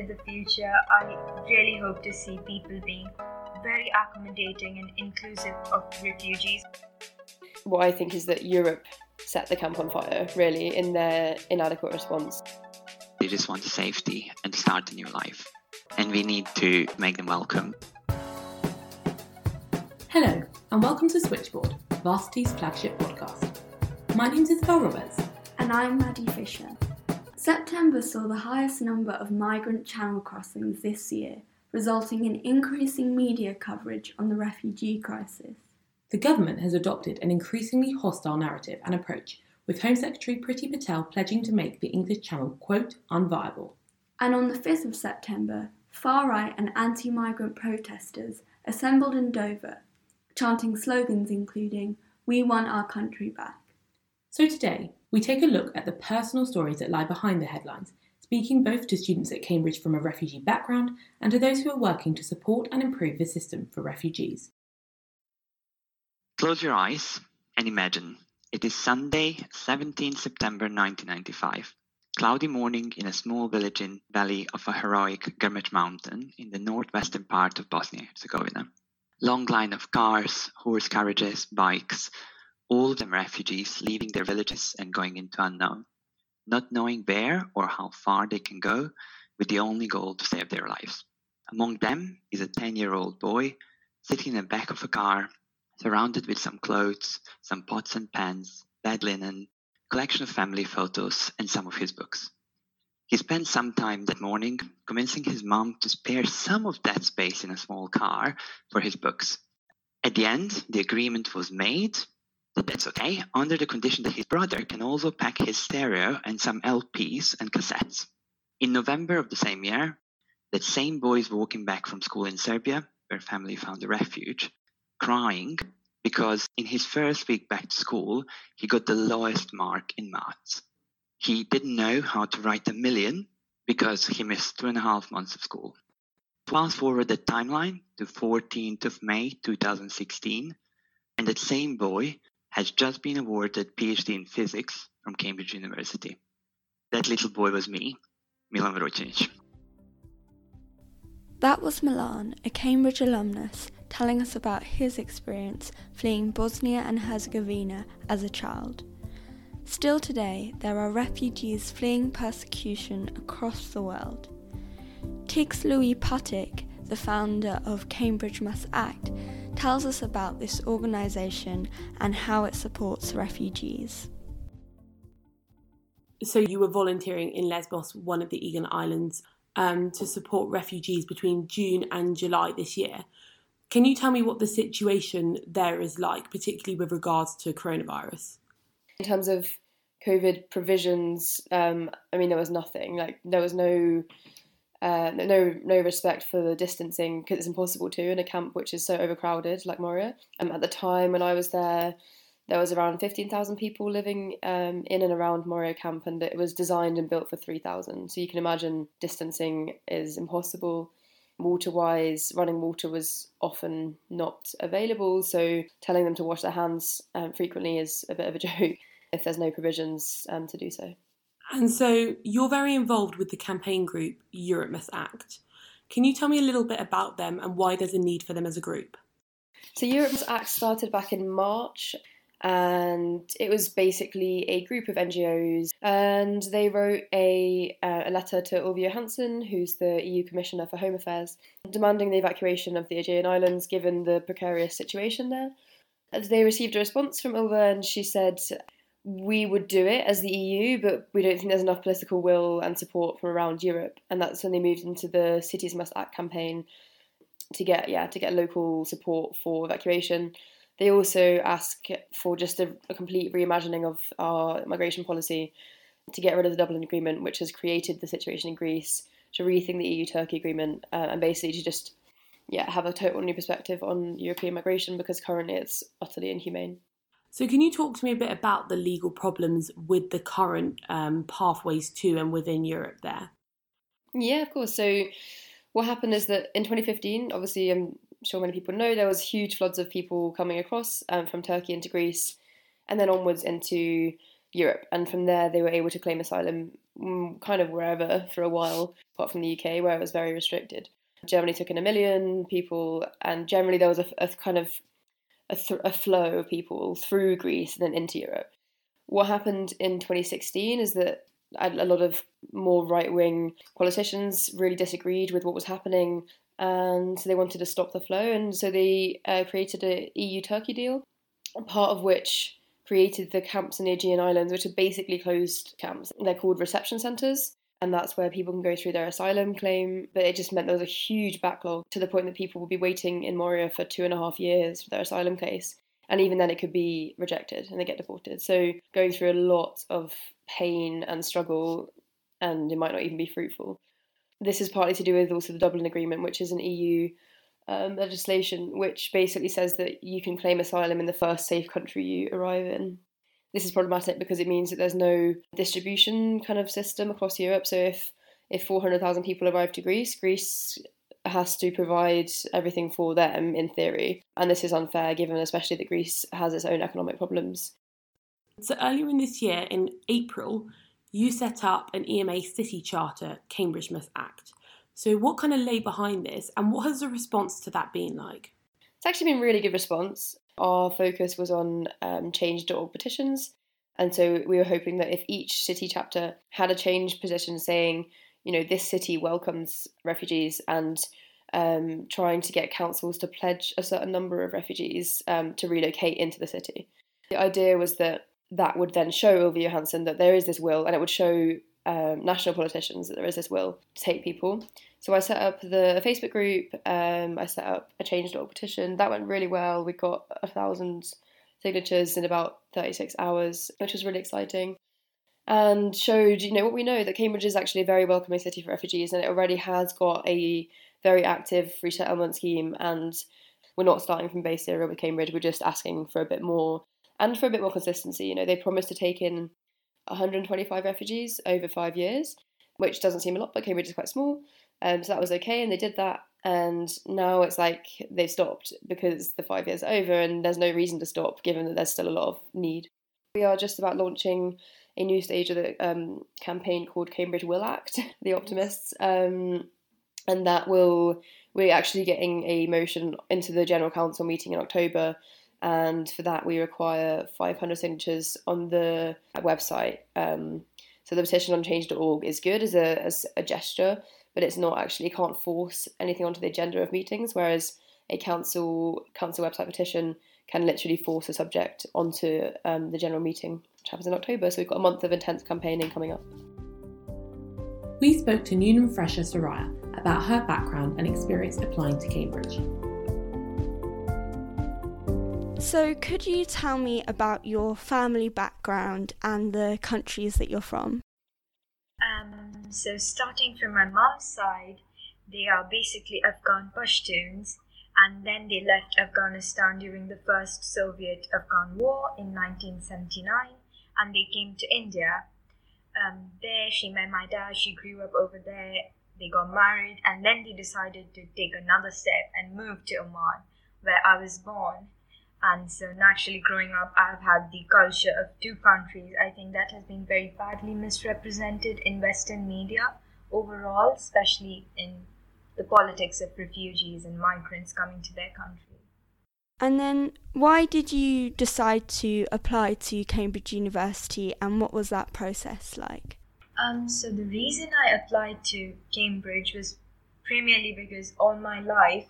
in the future, I really hope to see people being very accommodating and inclusive of refugees. What I think is that Europe set the camp on fire, really, in their inadequate response. They just want safety and start a new life. And we need to make them welcome. Hello, and welcome to Switchboard, Varsity's flagship podcast. My name is Isabel Roberts. And I'm Maddie Fisher. September saw the highest number of migrant channel crossings this year, resulting in increasing media coverage on the refugee crisis. The government has adopted an increasingly hostile narrative and approach, with Home Secretary Priti Patel pledging to make the English Channel, quote, unviable. And on the 5th of September, far right and anti migrant protesters assembled in Dover, chanting slogans including, We want our country back. So today, we take a look at the personal stories that lie behind the headlines, speaking both to students at Cambridge from a refugee background and to those who are working to support and improve the system for refugees. Close your eyes and imagine it is Sunday, 17 September 1995. Cloudy morning in a small village in valley of a heroic Grmec mountain in the northwestern part of Bosnia-Herzegovina. Long line of cars, horse carriages, bikes, all of them refugees leaving their villages and going into unknown, not knowing where or how far they can go with the only goal to save their lives. Among them is a 10 year old boy sitting in the back of a car, surrounded with some clothes, some pots and pans, bed linen, collection of family photos, and some of his books. He spent some time that morning convincing his mom to spare some of that space in a small car for his books. At the end, the agreement was made that's okay, under the condition that his brother can also pack his stereo and some LPs and cassettes. In November of the same year, that same boy is walking back from school in Serbia, where family found a refuge, crying because in his first week back to school, he got the lowest mark in maths. He didn't know how to write a million because he missed two and a half months of school. Fast forward the timeline to 14th of May 2016, and that same boy has just been awarded PhD in physics from Cambridge University. That little boy was me, Milan Vrocinic. That was Milan, a Cambridge alumnus, telling us about his experience fleeing Bosnia and Herzegovina as a child. Still today, there are refugees fleeing persecution across the world. Tix Louis Patik, the founder of Cambridge Must Act, tells us about this organisation and how it supports refugees. So, you were volunteering in Lesbos, one of the Aegean Islands, um, to support refugees between June and July this year. Can you tell me what the situation there is like, particularly with regards to coronavirus? In terms of COVID provisions, um, I mean, there was nothing. Like, there was no uh, no no respect for the distancing because it's impossible to in a camp which is so overcrowded like Moria. Um, at the time when I was there, there was around 15,000 people living um, in and around Moria camp, and it was designed and built for 3,000. So you can imagine distancing is impossible. Water wise, running water was often not available, so telling them to wash their hands um, frequently is a bit of a joke if there's no provisions um, to do so. And so you're very involved with the campaign group Europe Must Act. Can you tell me a little bit about them and why there's a need for them as a group? So Europe Must Act started back in March and it was basically a group of NGOs, and they wrote a, uh, a letter to Ylva Johansson, who's the EU Commissioner for Home Affairs, demanding the evacuation of the Aegean Islands given the precarious situation there. They received a response from Ylva, and she said, we would do it as the EU, but we don't think there's enough political will and support from around Europe. And that's when they moved into the Cities Must Act campaign to get yeah to get local support for evacuation. They also ask for just a, a complete reimagining of our migration policy to get rid of the Dublin Agreement, which has created the situation in Greece, to rethink the EU-Turkey agreement, uh, and basically to just yeah have a total new perspective on European migration because currently it's utterly inhumane. So, can you talk to me a bit about the legal problems with the current um, pathways to and within Europe there? Yeah, of course. So, what happened is that in 2015, obviously, I'm sure many people know there was huge floods of people coming across um, from Turkey into Greece, and then onwards into Europe. And from there, they were able to claim asylum mm, kind of wherever for a while, apart from the UK, where it was very restricted. Germany took in a million people, and generally there was a, a kind of a, th- a flow of people through Greece and then into Europe. What happened in 2016 is that a lot of more right wing politicians really disagreed with what was happening and they wanted to stop the flow. And so they uh, created a EU Turkey deal, part of which created the camps in the Aegean Islands, which are basically closed camps. They're called reception centres and that's where people can go through their asylum claim. But it just meant there was a huge backlog to the point that people would be waiting in Moria for two and a half years for their asylum case. And even then, it could be rejected and they get deported. So, going through a lot of pain and struggle, and it might not even be fruitful. This is partly to do with also the Dublin Agreement, which is an EU um, legislation which basically says that you can claim asylum in the first safe country you arrive in. This is problematic because it means that there's no distribution kind of system across Europe. So if if 400,000 people arrive to Greece, Greece has to provide everything for them in theory. And this is unfair given especially that Greece has its own economic problems. So earlier in this year, in April, you set up an EMA city charter, Cambridge Must Act. So what kind of lay behind this and what has the response to that been like? It's actually been a really good response our focus was on um, change.org petitions. And so we were hoping that if each city chapter had a change petition saying, you know, this city welcomes refugees and um, trying to get councils to pledge a certain number of refugees um, to relocate into the city. The idea was that that would then show Ylva Johansson that there is this will, and it would show um, national politicians that there is this will to take people. So I set up the Facebook group. Um, I set up a change.org petition. That went really well. We got a thousand signatures in about 36 hours, which was really exciting. And showed, you know, what we know that Cambridge is actually a very welcoming city for refugees, and it already has got a very active resettlement scheme. And we're not starting from base zero with Cambridge. We're just asking for a bit more and for a bit more consistency. You know, they promised to take in 125 refugees over five years, which doesn't seem a lot, but Cambridge is quite small. Um, so that was okay, and they did that. And now it's like they've stopped because the five years over, and there's no reason to stop given that there's still a lot of need. We are just about launching a new stage of the um, campaign called Cambridge Will Act, the Optimists, um, and that will we're actually getting a motion into the General Council meeting in October and for that we require 500 signatures on the website. Um, so the petition on change.org is good as a, as a gesture, but it's not actually can't force anything onto the agenda of meetings. Whereas a council council website petition can literally force a subject onto um, the general meeting, which happens in October. So we've got a month of intense campaigning coming up. We spoke to Newnham Fresher Soraya about her background and experience applying to Cambridge. So, could you tell me about your family background and the countries that you're from? So, starting from my mom's side, they are basically Afghan Pashtuns, and then they left Afghanistan during the first Soviet Afghan War in 1979, and they came to India. Um, there, she met my dad, she grew up over there, they got married, and then they decided to take another step and move to Oman, where I was born and so naturally growing up i've had the culture of two countries. I think that has been very badly misrepresented in western media overall especially in the politics of refugees and migrants coming to their country. And then why did you decide to apply to cambridge university and what was that process like? Um, so the reason i applied to cambridge was primarily because all my life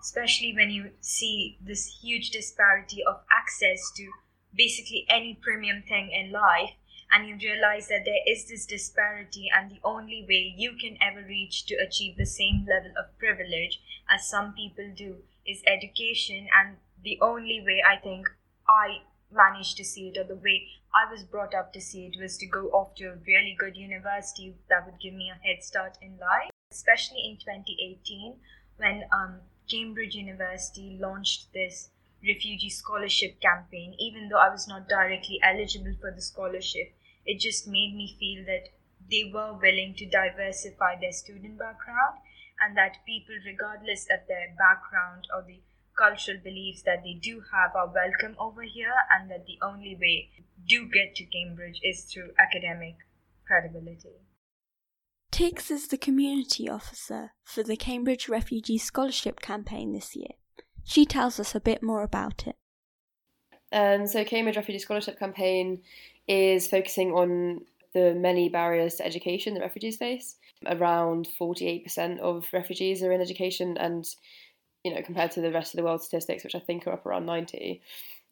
especially when you see this huge disparity of access to basically any premium thing in life and you realize that there is this disparity and the only way you can ever reach to achieve the same level of privilege as some people do is education and the only way i think i managed to see it or the way i was brought up to see it was to go off to a really good university that would give me a head start in life especially in 2018 when um, Cambridge University launched this refugee scholarship campaign, even though I was not directly eligible for the scholarship. It just made me feel that they were willing to diversify their student background and that people, regardless of their background or the cultural beliefs that they do have, are welcome over here, and that the only way do get to Cambridge is through academic credibility. Tiggs is the community officer for the Cambridge Refugee Scholarship Campaign this year. She tells us a bit more about it. Um, so, Cambridge Refugee Scholarship Campaign is focusing on the many barriers to education that refugees face. Around 48% of refugees are in education, and you know, compared to the rest of the world statistics, which I think are up around 90,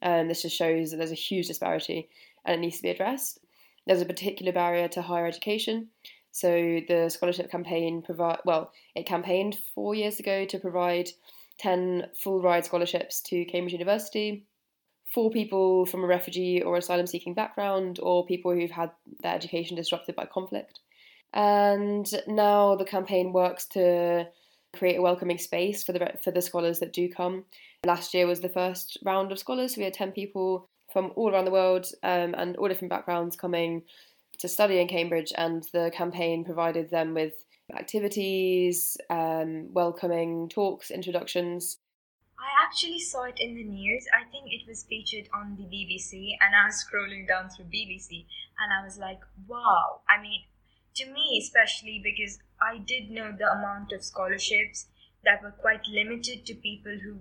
um, this just shows that there's a huge disparity and it needs to be addressed. There's a particular barrier to higher education. So the scholarship campaign provide well, it campaigned four years ago to provide 10 full ride scholarships to Cambridge University for people from a refugee or asylum seeking background or people who've had their education disrupted by conflict. And now the campaign works to create a welcoming space for the for the scholars that do come. Last year was the first round of scholars. we had ten people from all around the world um, and all different backgrounds coming to study in Cambridge, and the campaign provided them with activities, um, welcoming talks, introductions. I actually saw it in the news. I think it was featured on the BBC, and I was scrolling down through BBC, and I was like, wow. I mean, to me, especially because I did know the amount of scholarships that were quite limited to people who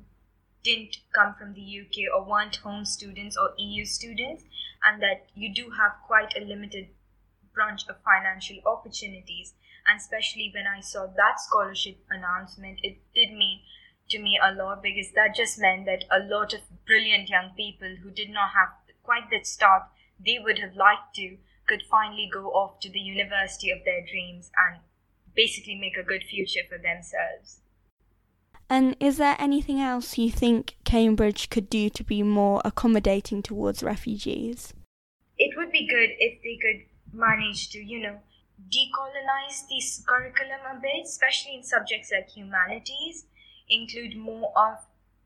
didn't come from the UK or weren't home students or EU students, and that you do have quite a limited branch of financial opportunities. And especially when I saw that scholarship announcement, it did mean to me a lot because that just meant that a lot of brilliant young people who did not have quite that start they would have liked to could finally go off to the university of their dreams and basically make a good future for themselves. And is there anything else you think Cambridge could do to be more accommodating towards refugees? It would be good if they could manage to, you know, decolonize this curriculum a bit, especially in subjects like humanities, include more of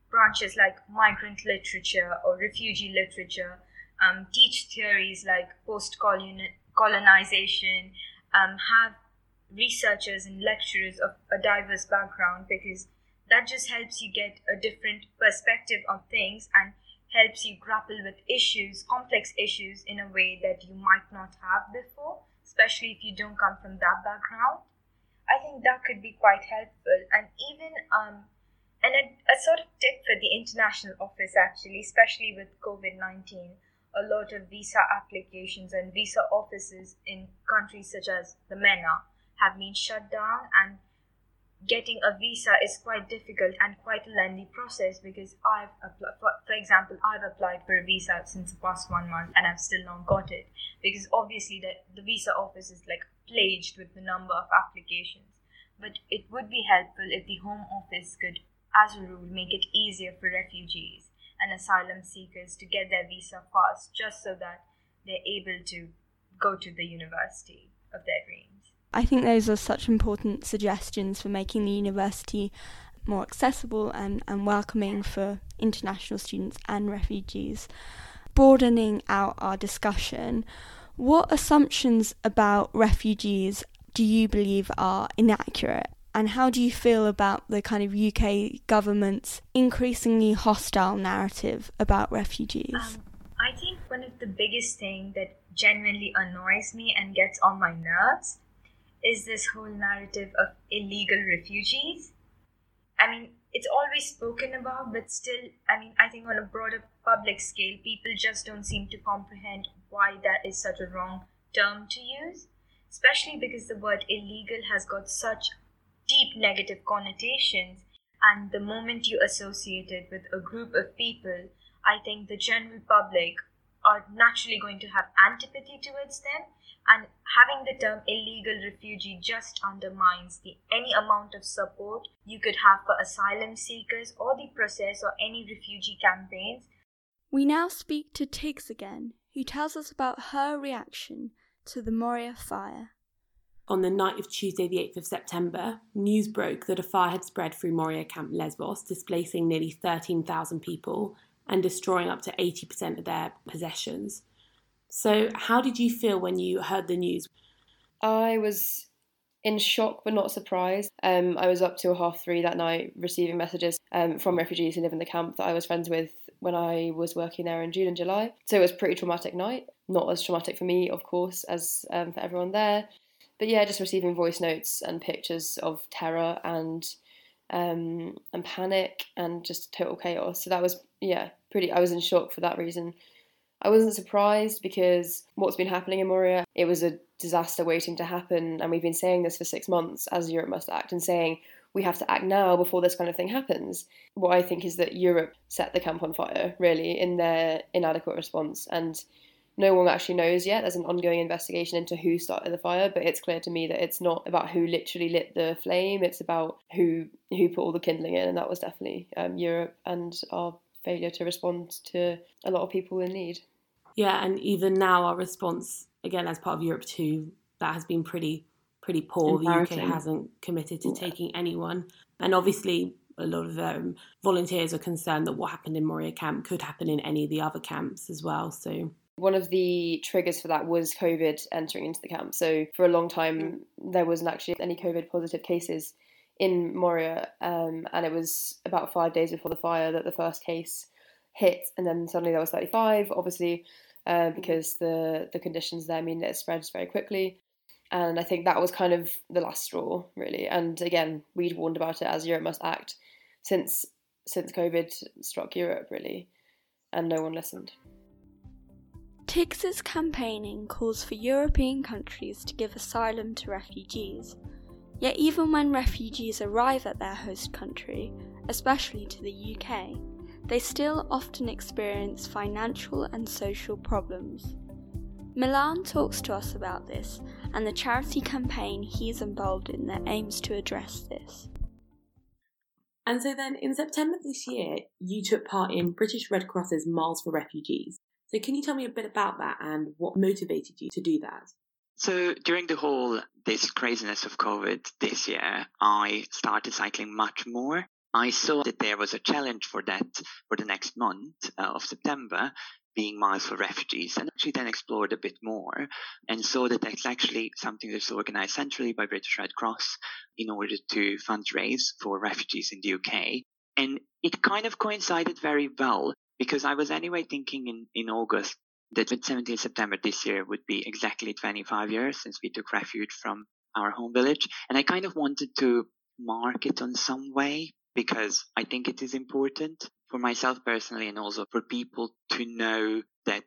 branches like migrant literature or refugee literature, um, teach theories like post colonization, um, have researchers and lecturers of a diverse background because that just helps you get a different perspective on things and helps you grapple with issues, complex issues, in a way that you might not have before, especially if you don't come from that background. I think that could be quite helpful. And even, um, and a, a sort of tip for the international office actually, especially with COVID 19, a lot of visa applications and visa offices in countries such as the MENA have been shut down and getting a visa is quite difficult and quite a lengthy process because I've applied, for, for example, I've applied for a visa since the past one month and I've still not got it because obviously the, the visa office is like plagued with the number of applications. But it would be helpful if the Home Office could, as a rule, make it easier for refugees and asylum seekers to get their visa fast just so that they're able to go to the university of their dreams. I think those are such important suggestions for making the university more accessible and, and welcoming for international students and refugees. Broadening out our discussion, what assumptions about refugees do you believe are inaccurate? And how do you feel about the kind of UK government's increasingly hostile narrative about refugees? Um, I think one of the biggest things that genuinely annoys me and gets on my nerves is this whole narrative of illegal refugees. I mean, it's always spoken about, but still, I mean, I think on a broader public scale, people just don't seem to comprehend why that is such a wrong term to use, especially because the word illegal has got such deep negative connotations. And the moment you associate it with a group of people, I think the general public are naturally going to have antipathy towards them and having the term illegal refugee just undermines the any amount of support you could have for asylum seekers or the process or any refugee campaigns. We now speak to Tiggs again, who tells us about her reaction to the Moria fire. On the night of Tuesday, the 8th of September, news broke that a fire had spread through Moria Camp Lesbos, displacing nearly 13,000 people and destroying up to 80% of their possessions. So, how did you feel when you heard the news? I was in shock but not surprised. Um, I was up till half three that night receiving messages um, from refugees who live in the camp that I was friends with when I was working there in June and July. So it was pretty traumatic night. not as traumatic for me, of course, as um, for everyone there. But yeah, just receiving voice notes and pictures of terror and um, and panic and just total chaos. So that was yeah, pretty. I was in shock for that reason. I wasn't surprised because what's been happening in Moria, it was a disaster waiting to happen, and we've been saying this for six months as Europe must act and saying we have to act now before this kind of thing happens. What I think is that Europe set the camp on fire, really, in their inadequate response. And no one actually knows yet. There's an ongoing investigation into who started the fire, but it's clear to me that it's not about who literally lit the flame. It's about who who put all the kindling in, and that was definitely um, Europe and our failure to respond to a lot of people in need. Yeah, and even now our response again as part of Europe too that has been pretty pretty poor. The UK hasn't committed to taking anyone, and obviously a lot of um, volunteers are concerned that what happened in Moria camp could happen in any of the other camps as well. So one of the triggers for that was COVID entering into the camp. So for a long time, there wasn't actually any COVID positive cases in Moria, um, and it was about five days before the fire that the first case hit, and then suddenly there was 35. Obviously, uh, because the the conditions there mean that it spreads very quickly. And I think that was kind of the last straw, really. And again, we'd warned about it as Europe must act since since COVID struck Europe, really, and no one listened. TIGS's campaigning calls for European countries to give asylum to refugees. Yet, even when refugees arrive at their host country, especially to the UK, they still often experience financial and social problems. Milan talks to us about this and the charity campaign he's involved in that aims to address this. And so then in September this year, you took part in British Red Cross's Miles for Refugees. So can you tell me a bit about that and what motivated you to do that? So during the whole this craziness of COVID this year, I started cycling much more. I saw that there was a challenge for that for the next month uh, of September being miles for refugees and actually then explored a bit more and saw that that's actually something that's organized centrally by British Red Cross in order to fundraise for refugees in the UK. And it kind of coincided very well because I was anyway thinking in, in August that 17th September this year would be exactly 25 years since we took refuge from our home village. And I kind of wanted to mark it on some way because I think it is important for myself personally and also for people to know that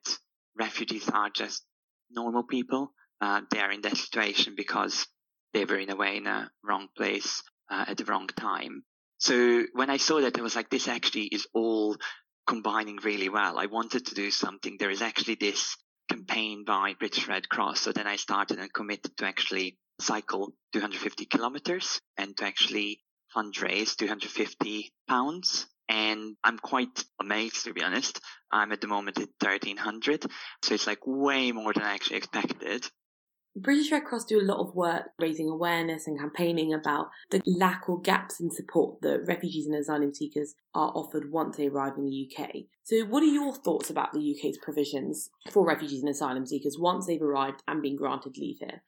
refugees are just normal people. Uh, they are in that situation because they were in a way in a wrong place uh, at the wrong time. So when I saw that, I was like, this actually is all combining really well. I wanted to do something. There is actually this campaign by British Red Cross. So then I started and committed to actually cycle 250 kilometers and to actually fundraise 250 pounds. And I'm quite amazed, to be honest. I'm at the moment at 1300. So it's like way more than I actually expected. British Red Cross do a lot of work raising awareness and campaigning about the lack or gaps in support that refugees and asylum seekers are offered once they arrive in the UK. So, what are your thoughts about the UK's provisions for refugees and asylum seekers once they've arrived and been granted leave here?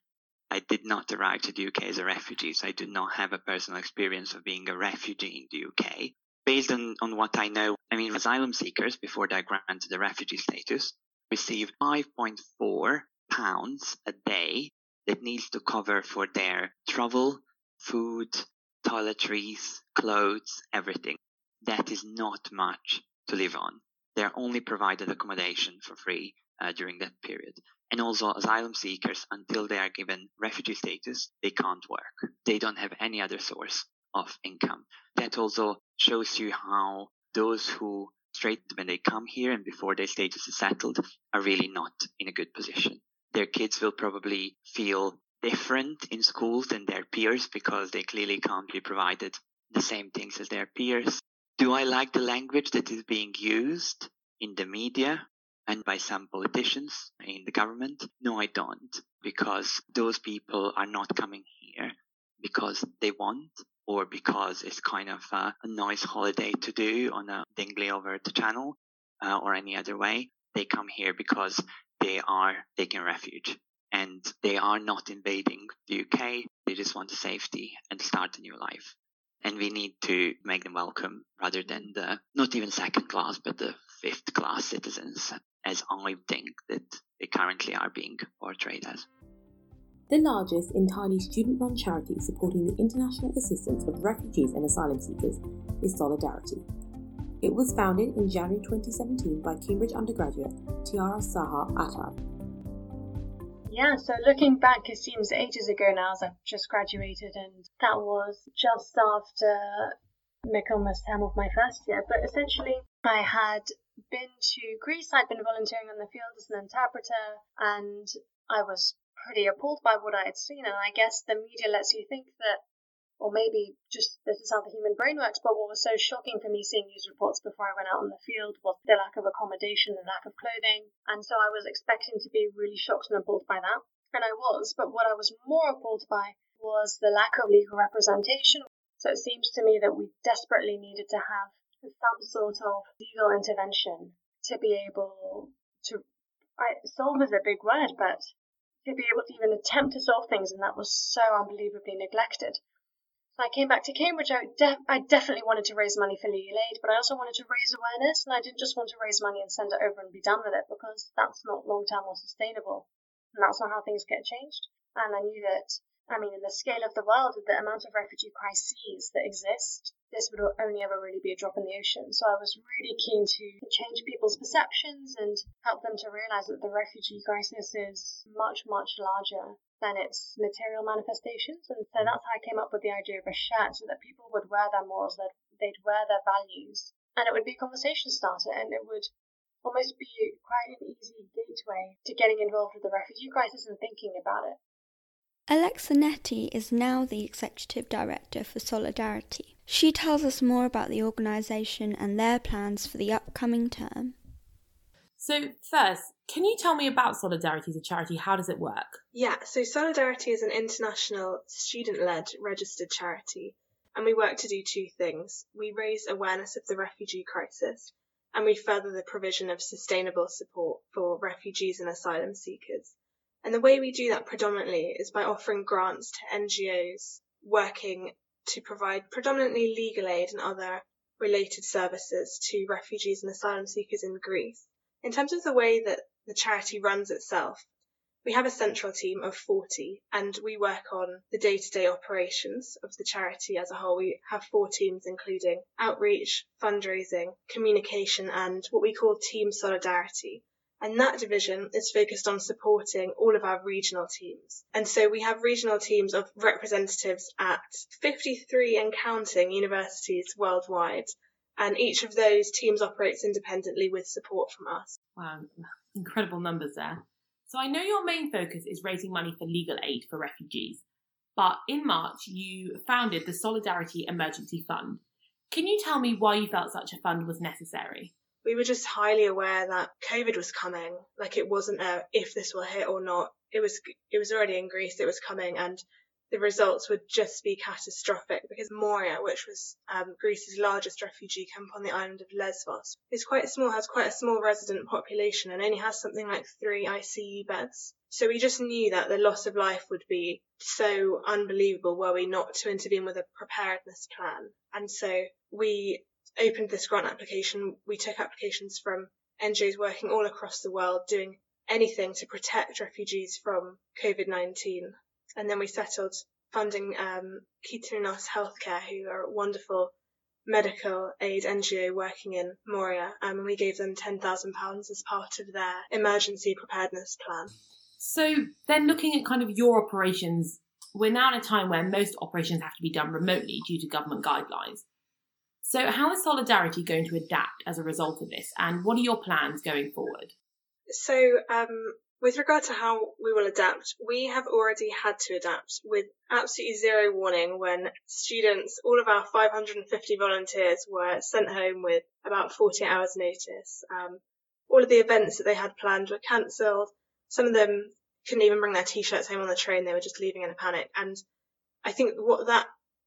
I did not arrive to the UK as a refugee, so I do not have a personal experience of being a refugee in the UK. Based on, on what I know, I mean, asylum seekers, before they're granted the refugee status, receive 5.4 pounds a day that needs to cover for their travel, food, toiletries, clothes, everything. That is not much to live on. They're only provided accommodation for free uh, during that period. And also asylum seekers, until they are given refugee status, they can't work. They don't have any other source of income. That also shows you how those who straight when they come here and before their status is settled are really not in a good position their kids will probably feel different in schools than their peers because they clearly can't be provided the same things as their peers. Do I like the language that is being used in the media and by some politicians in the government? No, I don't, because those people are not coming here because they want or because it's kind of a, a nice holiday to do on a dinghy over the channel uh, or any other way. They come here because they are taking refuge and they are not invading the UK. They just want safety and start a new life. And we need to make them welcome rather than the not even second class, but the fifth class citizens as I think that they currently are being portrayed as. The largest entirely student run charity supporting the international assistance of refugees and asylum seekers is Solidarity. It was founded in January 2017 by Cambridge undergraduate Tiara Saha Attar. Yeah, so looking back, it seems ages ago now as I've just graduated, and that was just after Michaelmas term of my first year. But essentially, I had been to Greece, I'd been volunteering on the field as an interpreter, and I was pretty appalled by what I had seen. And I guess the media lets you think that or maybe just this is how the human brain works. But what was so shocking for me seeing news reports before I went out on the field was the lack of accommodation, the lack of clothing. And so I was expecting to be really shocked and appalled by that. And I was. But what I was more appalled by was the lack of legal representation. So it seems to me that we desperately needed to have some sort of legal intervention to be able to. I, solve is a big word, but to be able to even attempt to solve things, and that was so unbelievably neglected. I came back to Cambridge, I, def- I definitely wanted to raise money for legal aid, but I also wanted to raise awareness, and I didn't just want to raise money and send it over and be done with it because that's not long term or sustainable, and that's not how things get changed. And I knew that, I mean, in the scale of the world, the amount of refugee crises that exist, this would only ever really be a drop in the ocean. So I was really keen to change people's perceptions and help them to realize that the refugee crisis is much, much larger than its material manifestations. And so that's how I came up with the idea of a shirt so that people would wear their morals, that they'd wear their values, and it would be a conversation starter and it would almost be quite an easy gateway to getting involved with the refugee crisis and thinking about it. Alexa Netty is now the Executive Director for Solidarity. She tells us more about the organisation and their plans for the upcoming term. So, first, can you tell me about Solidarity as a charity? How does it work? Yeah, so Solidarity is an international student led registered charity, and we work to do two things. We raise awareness of the refugee crisis, and we further the provision of sustainable support for refugees and asylum seekers. And the way we do that predominantly is by offering grants to NGOs working to provide predominantly legal aid and other related services to refugees and asylum seekers in Greece. In terms of the way that the charity runs itself, we have a central team of 40 and we work on the day to day operations of the charity as a whole. We have four teams, including outreach, fundraising, communication, and what we call team solidarity. And that division is focused on supporting all of our regional teams. And so we have regional teams of representatives at 53 and counting universities worldwide and each of those teams operates independently with support from us. Wow, incredible numbers there. So I know your main focus is raising money for legal aid for refugees, but in March you founded the Solidarity Emergency Fund. Can you tell me why you felt such a fund was necessary? We were just highly aware that COVID was coming. Like it wasn't a if this will hit or not. It was it was already in Greece. It was coming, and the results would just be catastrophic because Moria, which was um, Greece's largest refugee camp on the island of Lesbos, is quite small, has quite a small resident population and only has something like three ICU beds. So we just knew that the loss of life would be so unbelievable were we not to intervene with a preparedness plan. And so we opened this grant application. We took applications from NGOs working all across the world doing anything to protect refugees from COVID 19 and then we settled funding um, Kitrinos Healthcare, who are a wonderful medical aid NGO working in Moria, um, and we gave them £10,000 as part of their emergency preparedness plan. So, then looking at kind of your operations, we're now in a time where most operations have to be done remotely due to government guidelines. So, how is Solidarity going to adapt as a result of this, and what are your plans going forward? So, um, with regard to how we will adapt, we have already had to adapt with absolutely zero warning when students, all of our 550 volunteers were sent home with about 40 hours notice. Um, all of the events that they had planned were cancelled. Some of them couldn't even bring their t-shirts home on the train. They were just leaving in a panic. And I think what that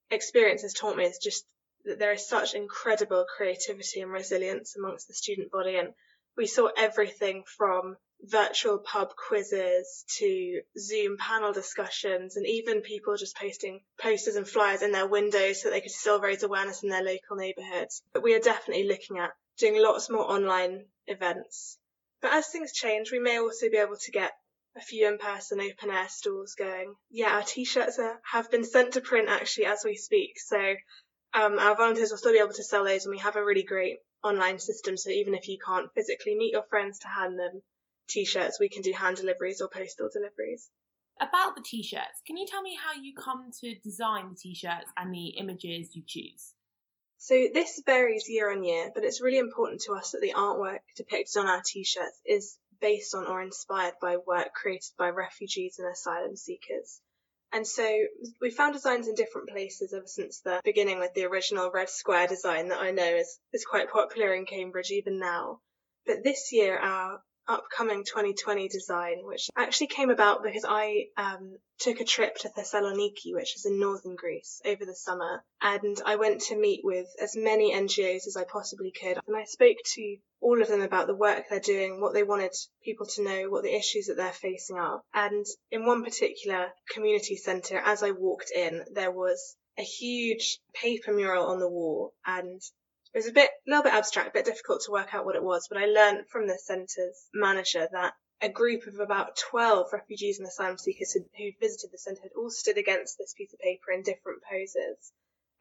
experience has taught me is just that there is such incredible creativity and resilience amongst the student body. And we saw everything from virtual pub quizzes to Zoom panel discussions and even people just posting posters and flyers in their windows so they could still raise awareness in their local neighbourhoods. But we are definitely looking at doing lots more online events. But as things change, we may also be able to get a few in-person open air stalls going. Yeah, our t-shirts are, have been sent to print actually as we speak. So um, our volunteers will still be able to sell those and we have a really great online system. So even if you can't physically meet your friends to hand them t-shirts, we can do hand deliveries or postal deliveries. About the t-shirts, can you tell me how you come to design the t-shirts and the images you choose? So this varies year on year, but it's really important to us that the artwork depicted on our t-shirts is based on or inspired by work created by refugees and asylum seekers. And so we found designs in different places ever since the beginning with the original red square design that I know is, is quite popular in Cambridge even now. But this year our upcoming 2020 design, which actually came about because I um, took a trip to Thessaloniki, which is in northern Greece, over the summer, and I went to meet with as many NGOs as I possibly could. And I spoke to all of them about the work they're doing, what they wanted people to know, what the issues that they're facing are. And in one particular community centre, as I walked in, there was a huge paper mural on the wall and it was a bit, a little bit abstract, a bit difficult to work out what it was, but I learned from the centre's manager that a group of about 12 refugees and asylum seekers who visited the centre had all stood against this piece of paper in different poses.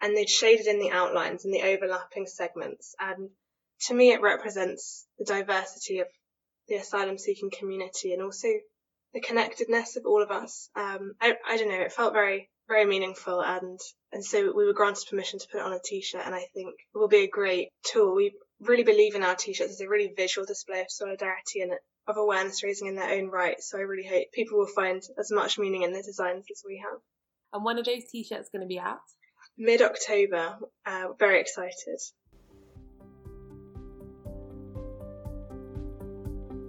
And they'd shaded in the outlines and the overlapping segments. And to me, it represents the diversity of the asylum seeking community and also the connectedness of all of us. Um, I, I don't know, it felt very very meaningful and and so we were granted permission to put it on a t-shirt and I think it will be a great tool. We really believe in our t-shirts as a really visual display of solidarity and of awareness raising in their own right. So I really hope people will find as much meaning in the designs as we have. And when are those t-shirts going to be out? Mid October. Uh, very excited.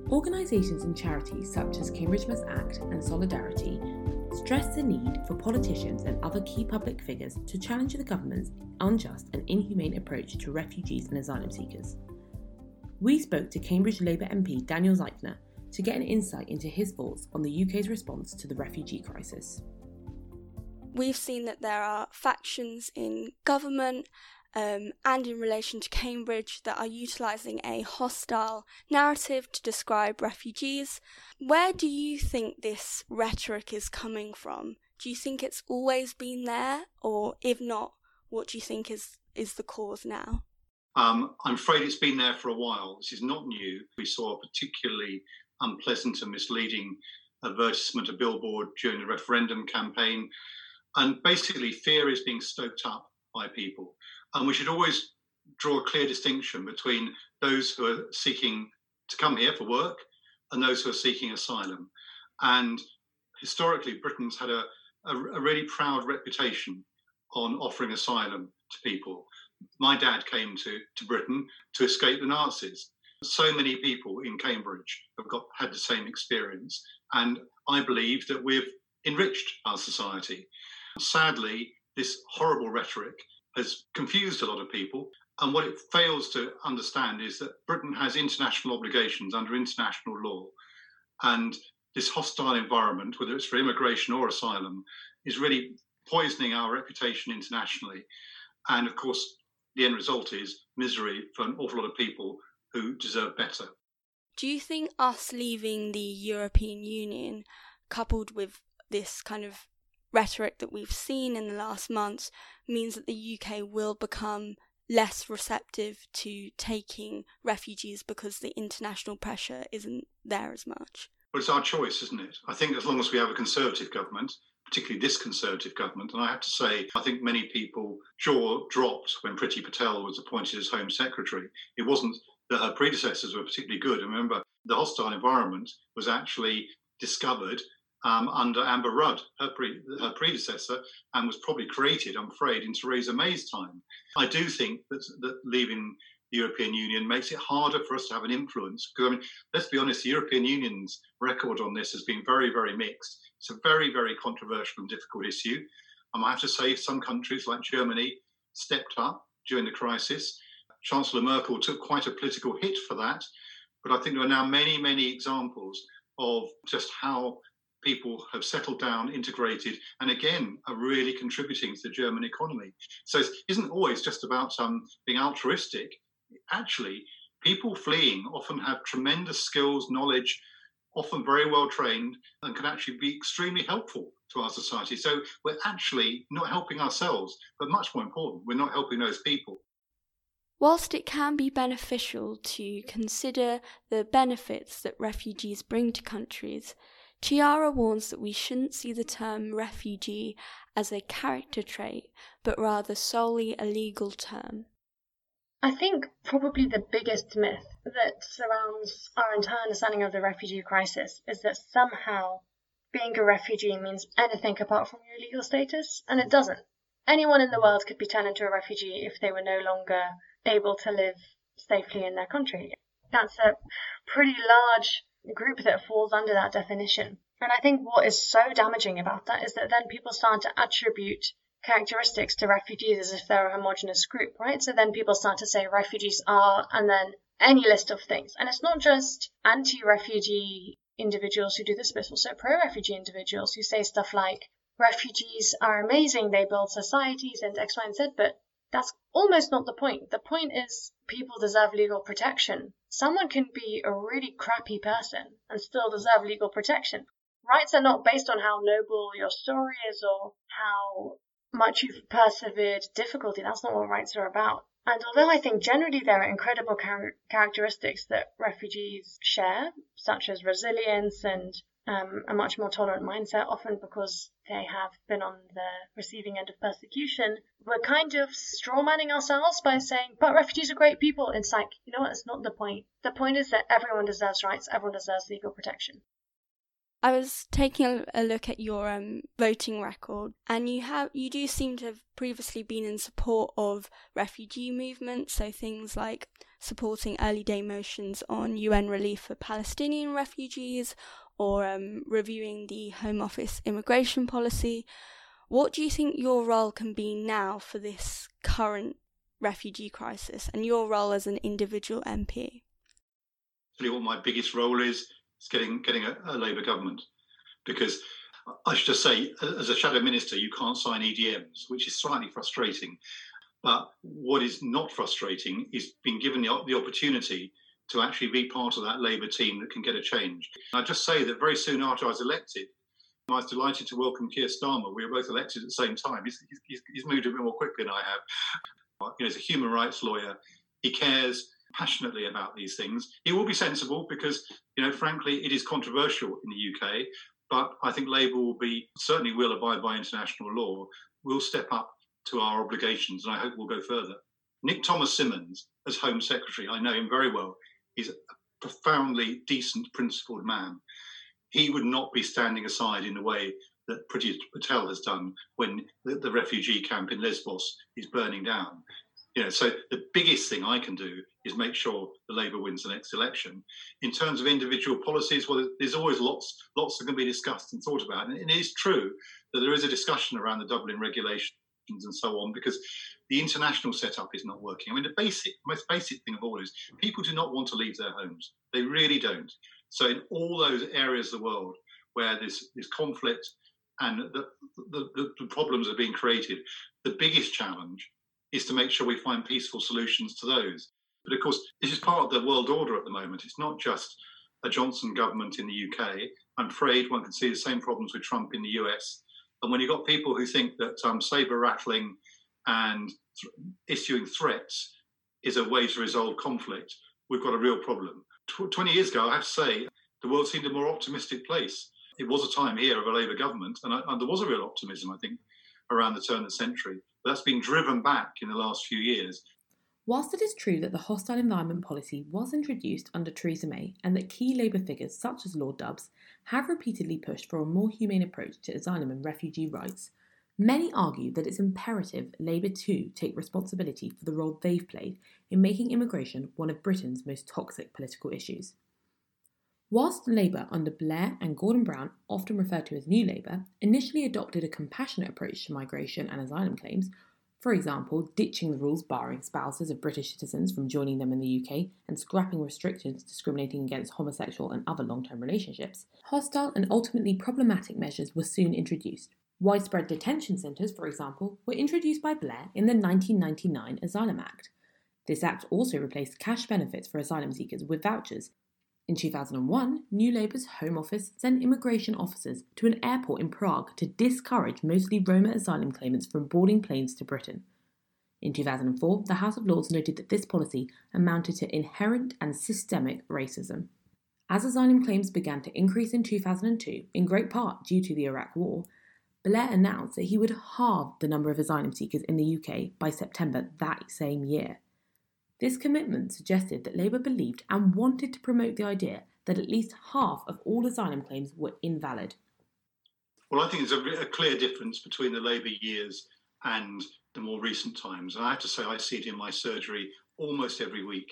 Organisations and charities such as Cambridge Must Act and Solidarity stressed the need for politicians and other key public figures to challenge the government's unjust and inhumane approach to refugees and asylum seekers. We spoke to Cambridge Labour MP Daniel Zeichner to get an insight into his thoughts on the UK's response to the refugee crisis. We've seen that there are factions in government um, and in relation to Cambridge that are utilising a hostile narrative to describe refugees. Where do you think this rhetoric is coming from? Do you think it's always been there, or if not, what do you think is, is the cause now? Um, I'm afraid it's been there for a while. This is not new. We saw a particularly unpleasant and misleading advertisement, a billboard during the referendum campaign. And basically, fear is being stoked up by people. And we should always draw a clear distinction between those who are seeking to come here for work and those who are seeking asylum. And historically, Britain's had a, a, a really proud reputation on offering asylum to people. My dad came to, to Britain to escape the Nazis. So many people in Cambridge have got had the same experience, and I believe that we've enriched our society. Sadly, this horrible rhetoric has confused a lot of people. And what it fails to understand is that Britain has international obligations under international law. And this hostile environment, whether it's for immigration or asylum, is really poisoning our reputation internationally. And of course, the end result is misery for an awful lot of people who deserve better. Do you think us leaving the European Union, coupled with this kind of rhetoric that we've seen in the last months means that the UK will become less receptive to taking refugees because the international pressure isn't there as much. Well, it's our choice, isn't it? I think as long as we have a Conservative government, particularly this Conservative government, and I have to say, I think many people jaw dropped when Priti Patel was appointed as Home Secretary. It wasn't that her predecessors were particularly good. Remember, the hostile environment was actually discovered um, under Amber Rudd, her, pre- her, predecessor, and was probably created, I'm afraid, in Theresa May's time. I do think that, that leaving the European Union makes it harder for us to have an influence. Because, I mean, let's be honest, the European Union's record on this has been very, very mixed. It's a very, very controversial and difficult issue. I have to say, some countries like Germany stepped up during the crisis. Chancellor Merkel took quite a political hit for that. But I think there are now many, many examples of just how people have settled down, integrated, and again are really contributing to the German economy. So it isn't always just about um, being altruistic. Actually, people fleeing often have tremendous skills, knowledge, often very well trained, and can actually be extremely helpful to our society. So we're actually not helping ourselves, but much more important, we're not helping those people. Whilst it can be beneficial to consider the benefits that refugees bring to countries, Chiara warns that we shouldn't see the term refugee as a character trait, but rather solely a legal term. I think probably the biggest myth that surrounds our entire understanding of the refugee crisis is that somehow being a refugee means anything apart from your legal status, and it doesn't. Anyone in the world could be turned into a refugee if they were no longer able to live safely in their country. That's a pretty large group that falls under that definition. And I think what is so damaging about that is that then people start to attribute characteristics to refugees as if they're a homogenous group, right? So then people start to say refugees are, and then any list of things. And it's not just anti refugee individuals who do this, but also pro refugee individuals who say stuff like, refugees are amazing, they build societies and X, Y, and Z, but that's almost not the point. The point is people deserve legal protection. Someone can be a really crappy person and still deserve legal protection. Rights are not based on how noble your story is or how much you've persevered difficulty. That's not what rights are about. And although I think generally there are incredible char- characteristics that refugees share, such as resilience and um, a much more tolerant mindset, often because they have been on the receiving end of persecution, we're kind of strawmanning ourselves by saying, but refugees are great people. It's like, you know what, it's not the point. The point is that everyone deserves rights, everyone deserves legal protection. I was taking a look at your um, voting record, and you have you do seem to have previously been in support of refugee movements, so things like supporting early day motions on UN relief for Palestinian refugees, or um, reviewing the Home Office immigration policy. What do you think your role can be now for this current refugee crisis, and your role as an individual MP? Really, what my biggest role is is getting getting a, a Labour government, because I should just say, as a shadow minister, you can't sign EDMs, which is slightly frustrating. But what is not frustrating is being given the, the opportunity to actually be part of that Labour team that can get a change. I just say that very soon after I was elected, I was delighted to welcome Keir Starmer. We were both elected at the same time. He's, he's, he's moved a bit more quickly than I have. You know, he's a human rights lawyer. He cares passionately about these things. He will be sensible because, you know, frankly, it is controversial in the UK. But I think Labour will be certainly will abide by international law. We'll step up to our obligations, and I hope we'll go further. Nick Thomas-Symonds, as Home Secretary, I know him very well. He's a profoundly decent, principled man. He would not be standing aside in the way that Priti Patel has done when the, the refugee camp in Lesbos is burning down. You know, so the biggest thing I can do is make sure the Labour wins the next election. In terms of individual policies, well, there's always lots, lots that can be discussed and thought about. And it is true that there is a discussion around the Dublin regulations and so on because the international setup is not working. I mean, the basic, most basic thing of all is people do not want to leave their homes. They really don't. So in all those areas of the world where this there's conflict and the, the, the problems are being created, the biggest challenge is to make sure we find peaceful solutions to those. But of course, this is part of the world order at the moment. It's not just a Johnson government in the UK. I'm afraid one can see the same problems with Trump in the US. And when you've got people who think that um, saber rattling and th- issuing threats is a way to resolve conflict, we've got a real problem. Tw- 20 years ago, I have to say, the world seemed a more optimistic place. It was a time here of a Labour government, and, I, and there was a real optimism, I think, around the turn of the century. But that's been driven back in the last few years. Whilst it is true that the hostile environment policy was introduced under Theresa May and that key Labour figures such as Lord Dubs have repeatedly pushed for a more humane approach to asylum and refugee rights, many argue that it's imperative Labour too take responsibility for the role they've played in making immigration one of Britain's most toxic political issues. Whilst Labour under Blair and Gordon Brown, often referred to as New Labour, initially adopted a compassionate approach to migration and asylum claims, for example, ditching the rules barring spouses of British citizens from joining them in the UK and scrapping restrictions discriminating against homosexual and other long term relationships, hostile and ultimately problematic measures were soon introduced. Widespread detention centres, for example, were introduced by Blair in the 1999 Asylum Act. This act also replaced cash benefits for asylum seekers with vouchers. In 2001, New Labour's Home Office sent immigration officers to an airport in Prague to discourage mostly Roma asylum claimants from boarding planes to Britain. In 2004, the House of Lords noted that this policy amounted to inherent and systemic racism. As asylum claims began to increase in 2002, in great part due to the Iraq War, Blair announced that he would halve the number of asylum seekers in the UK by September that same year. This commitment suggested that Labour believed and wanted to promote the idea that at least half of all asylum claims were invalid. Well, I think there's a, a clear difference between the Labour years and the more recent times. And I have to say, I see it in my surgery almost every week,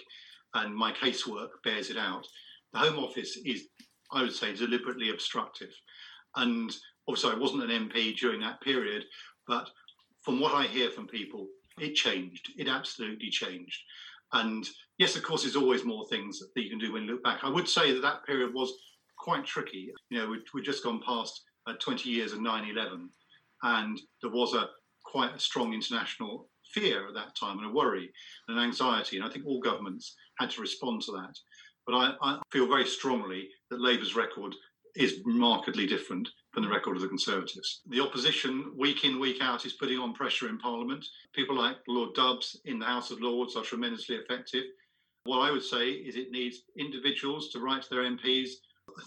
and my casework bears it out. The Home Office is, I would say, deliberately obstructive. And obviously, I wasn't an MP during that period, but from what I hear from people, it changed. It absolutely changed. And yes, of course, there's always more things that you can do when you look back. I would say that that period was quite tricky. You know, we'd, just gone past uh, 20 years of 9 11, and there was a quite a strong international fear at that time and a worry and an anxiety. And I think all governments had to respond to that. But I, I feel very strongly that Labour's record is markedly different from the record of the Conservatives. The opposition, week in, week out, is putting on pressure in Parliament. People like Lord Dubs in the House of Lords are tremendously effective. What I would say is it needs individuals to write to their MPs.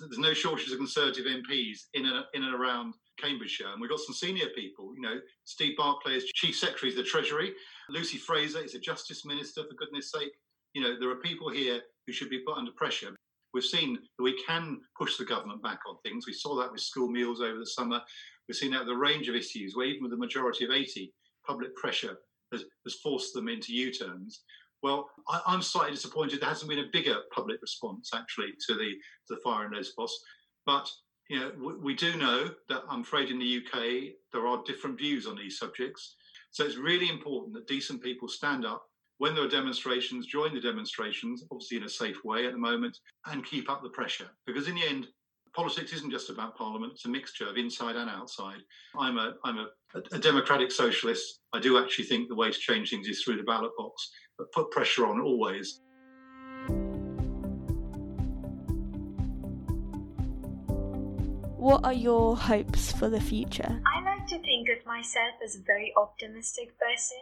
There's no shortage of Conservative MPs in and, in and around Cambridgeshire. And we've got some senior people, you know, Steve Barclay is Chief Secretary of the Treasury, Lucy Frazer is a Justice Minister, for goodness sake. You know, there are people here who should be put under pressure. We've seen that we can push the government back on things. We saw that with school meals over the summer. We've seen that with a range of issues where, even with a majority of 80, public pressure has, has forced them into U turns. Well, I, am slightly disappointed there hasn't been a bigger public response actually to the to the fire in Lesbos. But you know, we, we do know that I'm afraid in the UK there are different views on these subjects. So it's really important that decent people stand up when there are demonstrations, join the demonstrations, obviously in a safe way at the moment, and keep up the pressure. Because in the end, politics isn't just about parliament, it's a mixture of inside and outside. I'm a I'm a, a democratic socialist. I do actually think the way to change things is through the ballot box, but put pressure on always. What are your hopes for the future? I like to think of myself as a very optimistic person.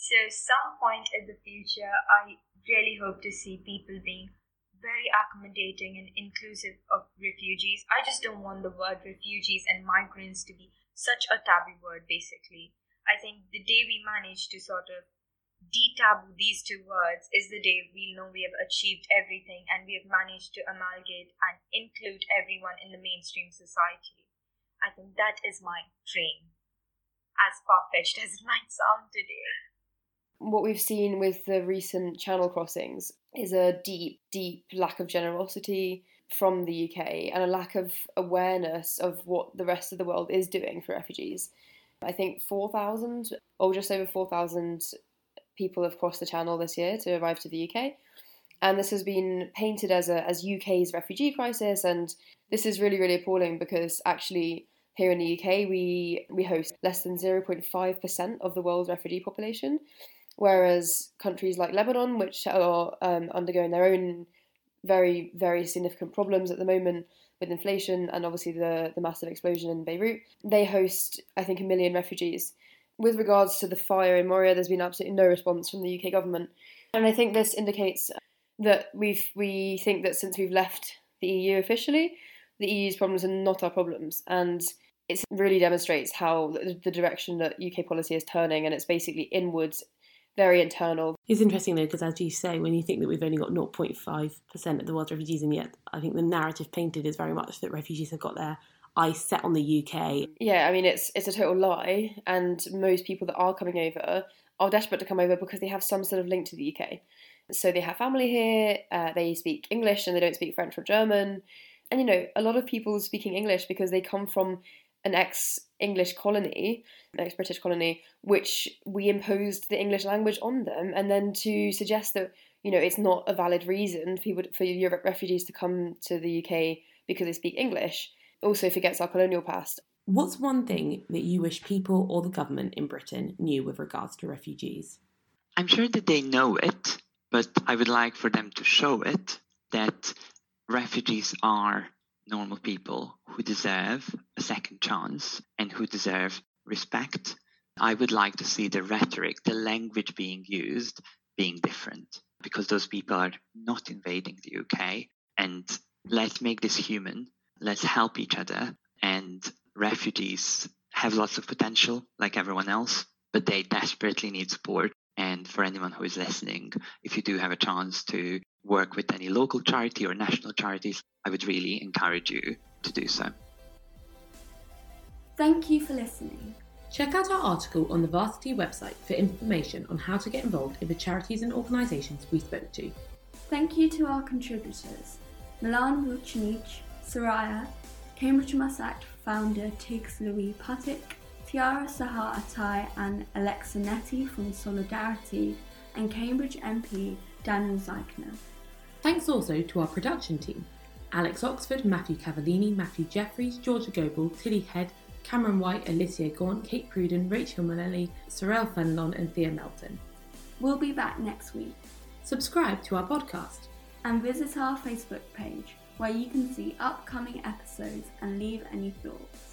So, some point in the future, I really hope to see people being very accommodating and inclusive of refugees. I just don't want the word refugees and migrants to be such a taboo word, basically. I think the day we manage to sort of detaboo these two words is the day we'll know we have achieved everything and we have managed to amalgamate and include everyone in the mainstream society. I think that is my dream, as far fetched as it might sound today. What we've seen with the recent channel crossings is a deep, deep lack of generosity from the UK and a lack of awareness of what the rest of the world is doing for refugees. I think 4,000 or just over 4,000 people have crossed the channel this year to arrive to the UK. And this has been painted as a as UK's refugee crisis, and this is really really appalling because actually here in the UK we we host less than 0.5% of the world's refugee population, whereas countries like Lebanon, which are um, undergoing their own very very significant problems at the moment with inflation and obviously the the massive explosion in Beirut, they host I think a million refugees. With regards to the fire in Moria, there's been absolutely no response from the UK government, and I think this indicates that we've we think that since we've left the EU officially, the EU's problems are not our problems, and it really demonstrates how the direction that UK policy is turning, and it's basically inwards, very internal. It's interesting though, because as you say, when you think that we've only got 0.5% of the world's refugees, and yet I think the narrative painted is very much that refugees have got their eyes set on the UK. Yeah, I mean it's it's a total lie, and most people that are coming over are desperate to come over because they have some sort of link to the UK. So they have family here, uh, they speak English and they don't speak French or German. And you know, a lot of people speaking English because they come from an ex English colony, an ex British colony, which we imposed the English language on them, and then to suggest that you know it's not a valid reason for people for Europe refugees to come to the UK because they speak English also forgets our colonial past. What's one thing that you wish people or the government in Britain knew with regards to refugees? I'm sure that they know it, but I would like for them to show it that refugees are normal people who deserve a second chance and who deserve respect. I would like to see the rhetoric, the language being used being different because those people are not invading the UK. And let's make this human. Let's help each other. And refugees have lots of potential, like everyone else, but they desperately need support. And for anyone who is listening, if you do have a chance to work with any local charity or national charities, I would really encourage you to do so. Thank you for listening. Check out our article on the Varsity website for information on how to get involved in the charities and organisations we spoke to. Thank you to our contributors Milan Vucinic, Soraya, Cambridge Must Act founder Tiggs Louis Putik, Chiara Sahar Atai and Alexa Netti from Solidarity, and Cambridge MP Daniel Zeichner. Thanks also to our production team Alex Oxford, Matthew Cavallini, Matthew Jeffries, Georgia Goebel, Tilly Head, Cameron White, Alicia Gaunt, Kate Pruden, Rachel Mullally, Sorel Fenlon, and Thea Melton. We'll be back next week. Subscribe to our podcast and visit our Facebook page where you can see upcoming episodes and leave any thoughts.